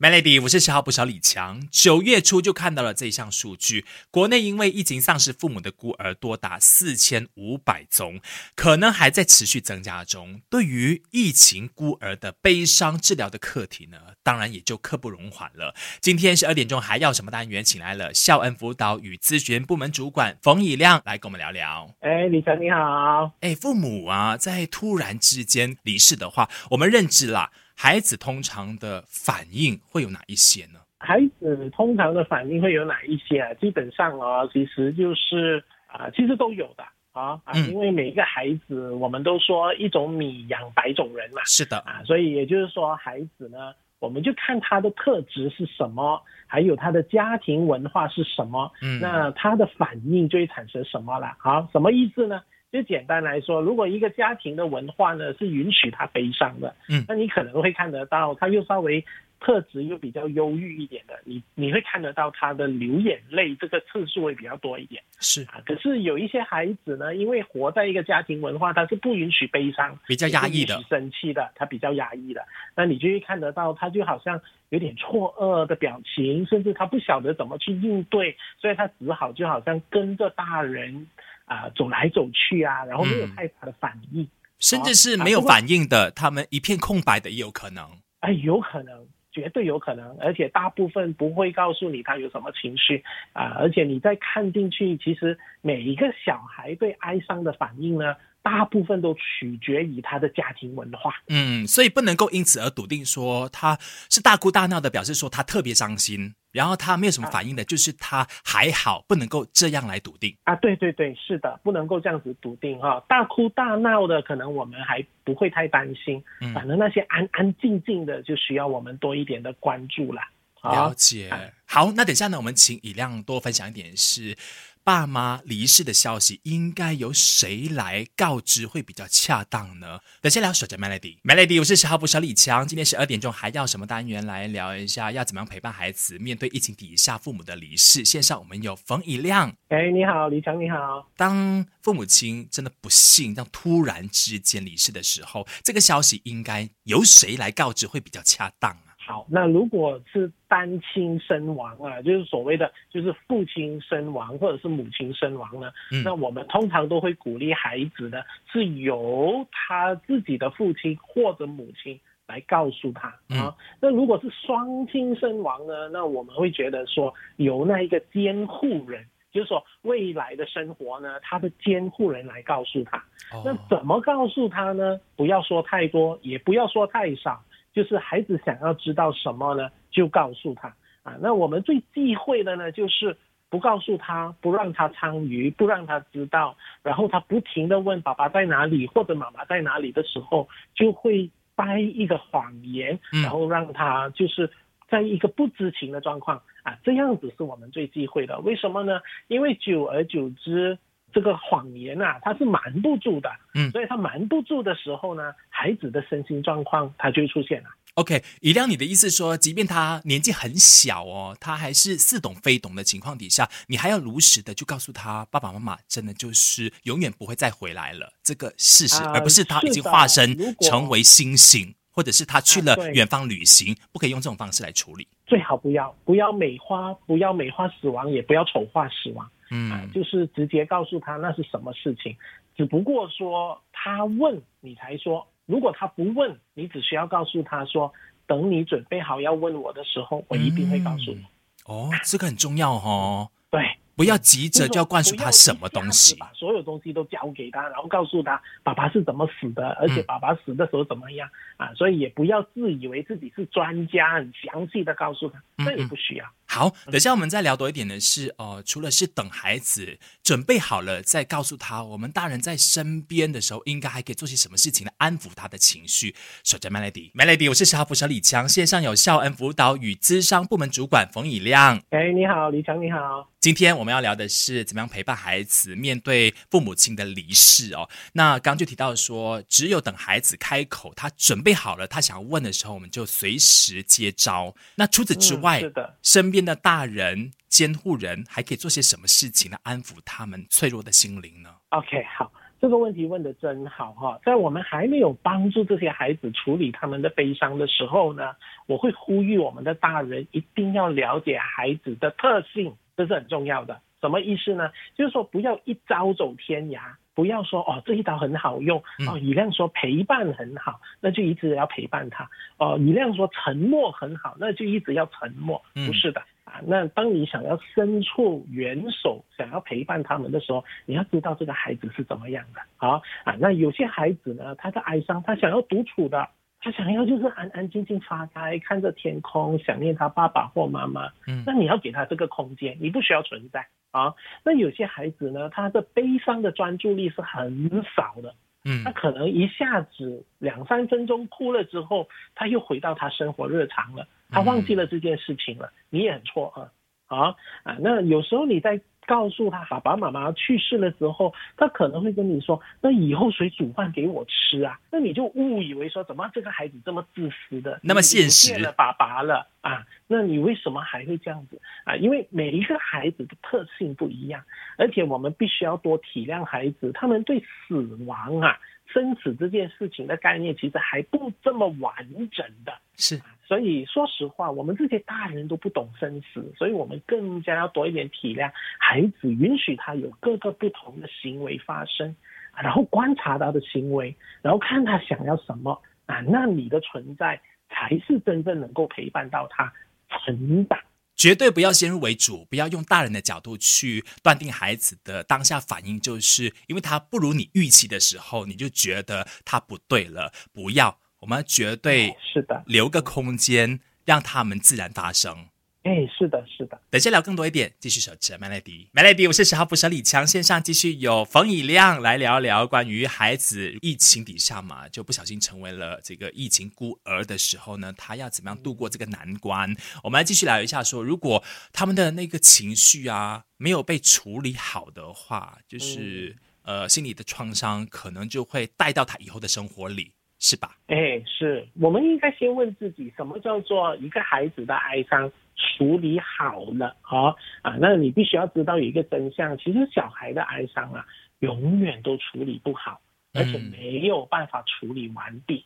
Melody，我是十号不小李强。九月初就看到了这一项数据，国内因为疫情丧失父母的孤儿多达四千五百宗，可能还在持续增加中。对于疫情孤儿的悲伤治疗的课题呢，当然也就刻不容缓了。今天十二点钟还要什么单元？请来了孝恩辅导与咨询部门主管冯以亮来跟我们聊聊。哎，李强你好。哎，父母啊，在突然之间离世的话，我们认知啦。孩子通常的反应会有哪一些呢？孩子通常的反应会有哪一些啊？基本上啊，其实就是啊，其实都有的啊啊，因为每一个孩子，我们都说一种米养百种人嘛，是的啊，所以也就是说，孩子呢，我们就看他的特质是什么，还有他的家庭文化是什么，嗯，那他的反应就会产生什么了？好，什么意思呢？就简单来说，如果一个家庭的文化呢是允许他悲伤的，嗯，那你可能会看得到他又稍微特质又比较忧郁一点的，你你会看得到他的流眼泪这个次数会比较多一点。是啊，可是有一些孩子呢，因为活在一个家庭文化，他是不允许悲伤，比较压抑的，生气的，他比较压抑的，那你就会看得到他就好像有点错愕的表情，甚至他不晓得怎么去应对，所以他只好就好像跟着大人。啊，走来走去啊，然后没有太大的反应，甚至是没有反应的，他们一片空白的也有可能。哎，有可能，绝对有可能，而且大部分不会告诉你他有什么情绪啊，而且你再看进去，其实每一个小孩对哀伤的反应呢。大部分都取决于他的家庭文化，嗯，所以不能够因此而笃定说他是大哭大闹的，表示说他特别伤心，然后他没有什么反应的，就是他还好，不能够这样来笃定啊。对对对，是的，不能够这样子笃定哈。大哭大闹的，可能我们还不会太担心，反正那些安安静静的，就需要我们多一点的关注了。了解，好，那等下呢，我们请以亮多分享一点是。爸妈离世的消息应该由谁来告知会比较恰当呢？等下聊守着 Melody，Melody，我是十号部小李强。今天十二点钟还要什么单元来聊一下？要怎么样陪伴孩子面对疫情底下父母的离世？线上我们有冯以亮。哎，你好，李强，你好。当父母亲真的不幸，让突然之间离世的时候，这个消息应该由谁来告知会比较恰当啊？好，那如果是单亲身亡啊，就是所谓的就是父亲身亡或者是母亲身亡呢，那我们通常都会鼓励孩子呢，是由他自己的父亲或者母亲来告诉他啊。那如果是双亲身亡呢，那我们会觉得说由那一个监护人，就是说未来的生活呢，他的监护人来告诉他。那怎么告诉他呢？不要说太多，也不要说太少。就是孩子想要知道什么呢，就告诉他啊。那我们最忌讳的呢，就是不告诉他，不让他参与，不让他知道，然后他不停的问爸爸在哪里或者妈妈在哪里的时候，就会掰一个谎言，然后让他就是在一个不知情的状况啊。这样子是我们最忌讳的。为什么呢？因为久而久之。这个谎言啊，他是瞒不住的，嗯，所以他瞒不住的时候呢，孩子的身心状况他就出现了。OK，以亮，你的意思说，即便他年纪很小哦，他还是似懂非懂的情况底下，你还要如实的就告诉他，爸爸妈妈真的就是永远不会再回来了这个事实，而不是他已经化身成为星星，或者是他去了远方旅行，不可以用这种方式来处理。最好不要不要美化，不要美化死亡，也不要丑化死亡。嗯，就是直接告诉他那是什么事情，只不过说他问你才说，如果他不问，你只需要告诉他说，等你准备好要问我的时候，我一定会告诉你。哦，这个很重要哦。对，不要急着就要灌输他什么东西，把所有东西都交给他，然后告诉他爸爸是怎么死的，而且爸爸死的时候怎么样啊？所以也不要自以为自己是专家，很详细的告诉他，这也不需要。好，等下我们再聊多一点的是，呃，除了是等孩子准备好了再告诉他，我们大人在身边的时候，应该还可以做些什么事情来安抚他的情绪。守着 Melody，Melody，我是十号辅小李强，线上有孝恩辅导与资商部门主管冯以亮。哎，你好，李强，你好。今天我们要聊的是怎么样陪伴孩子面对父母亲的离世哦。那刚就提到说，只有等孩子开口，他准备好了，他想要问的时候，我们就随时接招。那除此之外，是的，身边的大人、监护人还可以做些什么事情来安抚他们脆弱的心灵呢？OK，好。这个问题问的真好哈！在我们还没有帮助这些孩子处理他们的悲伤的时候呢，我会呼吁我们的大人一定要了解孩子的特性，这是很重要的。什么意思呢？就是说不要一招走天涯。不要说哦，这一招很好用哦。以亮说陪伴很好，那就一直要陪伴他哦。以亮说沉默很好，那就一直要沉默。不是的啊。那当你想要伸出援手，想要陪伴他们的时候，你要知道这个孩子是怎么样的啊啊。那有些孩子呢，他的哀伤，他想要独处的，他想要就是安安静静发呆，看着天空，想念他爸爸或妈妈。嗯，那你要给他这个空间，你不需要存在。啊，那有些孩子呢，他的悲伤的专注力是很少的，嗯，他可能一下子两三分钟哭了之后，他又回到他生活日常了，他忘记了这件事情了，你也很错啊，啊啊，那有时候你在。告诉他爸爸妈妈去世了之后，他可能会跟你说：“那以后谁煮饭给我吃啊？”那你就误以为说，怎么这个孩子这么自私的，那么现实了爸爸了啊？那你为什么还会这样子啊？因为每一个孩子的特性不一样，而且我们必须要多体谅孩子，他们对死亡啊、生死这件事情的概念其实还不这么完整的。是。所以说实话，我们这些大人都不懂生死，所以我们更加要多一点体谅孩子，允许他有各个不同的行为发生，然后观察他的行为，然后看他想要什么啊，那你的存在才是真正能够陪伴到他成长。绝对不要先入为主，不要用大人的角度去断定孩子的当下反应，就是因为他不如你预期的时候，你就觉得他不对了，不要。我们绝对是的，留个空间让他们自然发生。哎，是的，是的。等下聊更多一点，继续守着 Melody。Melody，我是十号捕手李强，线上继续有冯以亮来聊聊关于孩子疫情底下嘛，就不小心成为了这个疫情孤儿的时候呢，他要怎么样度过这个难关？我们来继续聊一下，说如果他们的那个情绪啊没有被处理好的话，就是呃心理的创伤可能就会带到他以后的生活里。是吧？哎，是我们应该先问自己，什么叫做一个孩子的哀伤处理好了？好啊，那你必须要知道有一个真相，其实小孩的哀伤啊，永远都处理不好，而且没有办法处理完毕。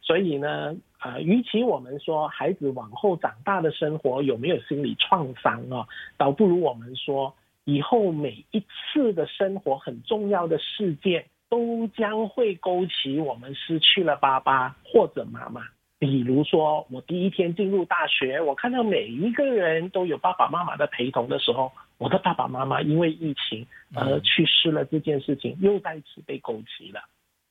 所以呢，呃，与其我们说孩子往后长大的生活有没有心理创伤啊，倒不如我们说，以后每一次的生活很重要的事件。都将会勾起我们失去了爸爸或者妈妈。比如说，我第一天进入大学，我看到每一个人都有爸爸妈妈的陪同的时候，我的爸爸妈妈因为疫情而去世了，这件事情又再次被勾起了。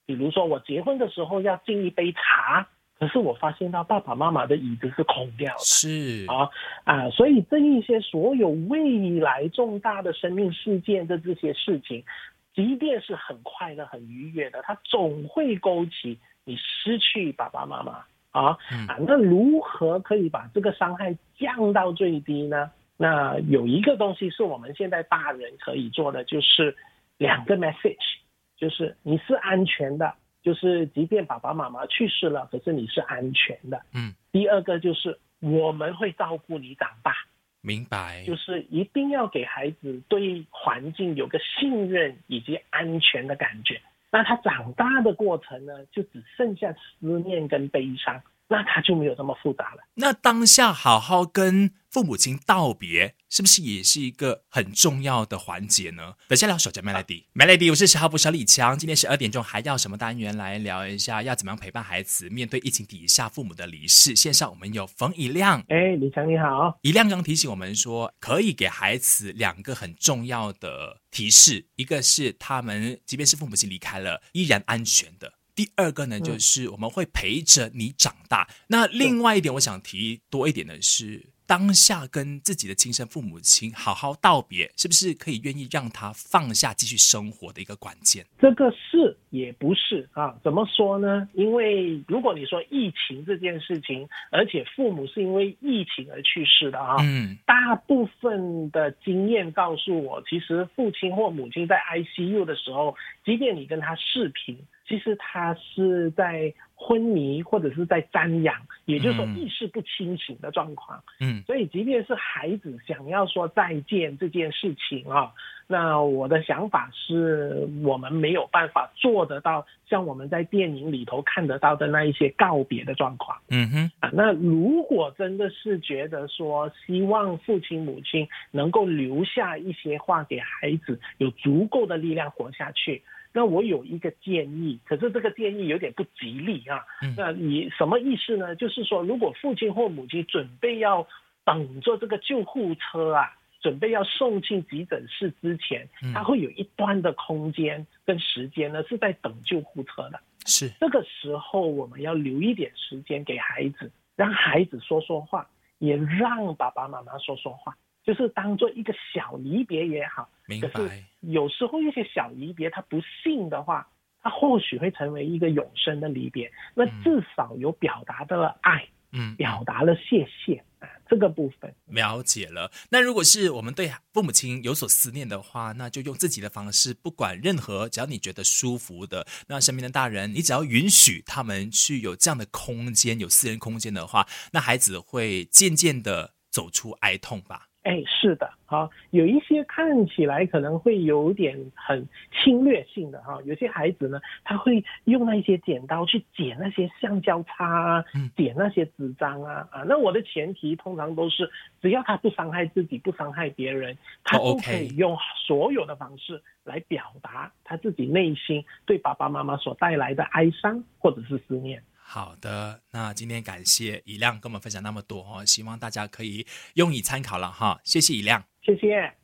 比如说，我结婚的时候要敬一杯茶，可是我发现到爸爸妈妈的椅子是空掉的。是啊啊，所以这一些所有未来重大的生命事件的这些事情。即便是很快乐、很愉悦的，它总会勾起你失去爸爸妈妈啊啊！那如何可以把这个伤害降到最低呢？那有一个东西是我们现在大人可以做的，就是两个 message，就是你是安全的，就是即便爸爸妈妈去世了，可是你是安全的。嗯。第二个就是我们会照顾你长大。明白，就是一定要给孩子对环境有个信任以及安全的感觉。那他长大的过程呢，就只剩下思念跟悲伤。那他就没有这么复杂了。那当下好好跟父母亲道别，是不是也是一个很重要的环节呢？等下聊手机 Melody，Melody，我是十号补小李强。今天十二点钟还要什么单元来聊一下？要怎么样陪伴孩子面对疫情底下父母的离世？线上我们有冯以亮。哎，李强你好。以亮刚提醒我们说，可以给孩子两个很重要的提示，一个是他们即便是父母亲离开了，依然安全的。第二个呢，就是我们会陪着你长大。那另外一点，我想提多一点的是。当下跟自己的亲生父母亲好好道别，是不是可以愿意让他放下继续生活的一个关键？这个是也不是啊？怎么说呢？因为如果你说疫情这件事情，而且父母是因为疫情而去世的啊，嗯，大部分的经验告诉我，其实父亲或母亲在 ICU 的时候，即便你跟他视频。其实他是在昏迷或者是在瞻仰，也就是说意识不清醒的状况。嗯，所以即便是孩子想要说再见这件事情啊，那我的想法是我们没有办法做得到，像我们在电影里头看得到的那一些告别的状况。嗯哼，啊，那如果真的是觉得说希望父亲母亲能够留下一些话给孩子，有足够的力量活下去。那我有一个建议，可是这个建议有点不吉利啊。那你什么意思呢？就是说，如果父亲或母亲准备要等着这个救护车啊，准备要送进急诊室之前，他会有一段的空间跟时间呢，是在等救护车的。是这个时候，我们要留一点时间给孩子，让孩子说说话，也让爸爸妈妈说说话。就是当做一个小离别也好，明白。有时候一些小离别，他不幸的话，他或许会成为一个永生的离别。那至少有表达的爱，嗯，表达了谢谢啊，这个部分了解了。那如果是我们对父母亲有所思念的话，那就用自己的方式，不管任何，只要你觉得舒服的，那身边的大人，你只要允许他们去有这样的空间，有私人空间的话，那孩子会渐渐的走出哀痛吧。哎，是的，哈，有一些看起来可能会有点很侵略性的哈，有些孩子呢，他会用那些剪刀去剪那些橡胶擦啊，剪那些纸张啊，啊，那我的前提通常都是，只要他不伤害自己，不伤害别人，他都可以用所有的方式来表达他自己内心对爸爸妈妈所带来的哀伤或者是思念。好的，那今天感谢以亮跟我们分享那么多哦，希望大家可以用以参考了哈，谢谢以亮，谢谢。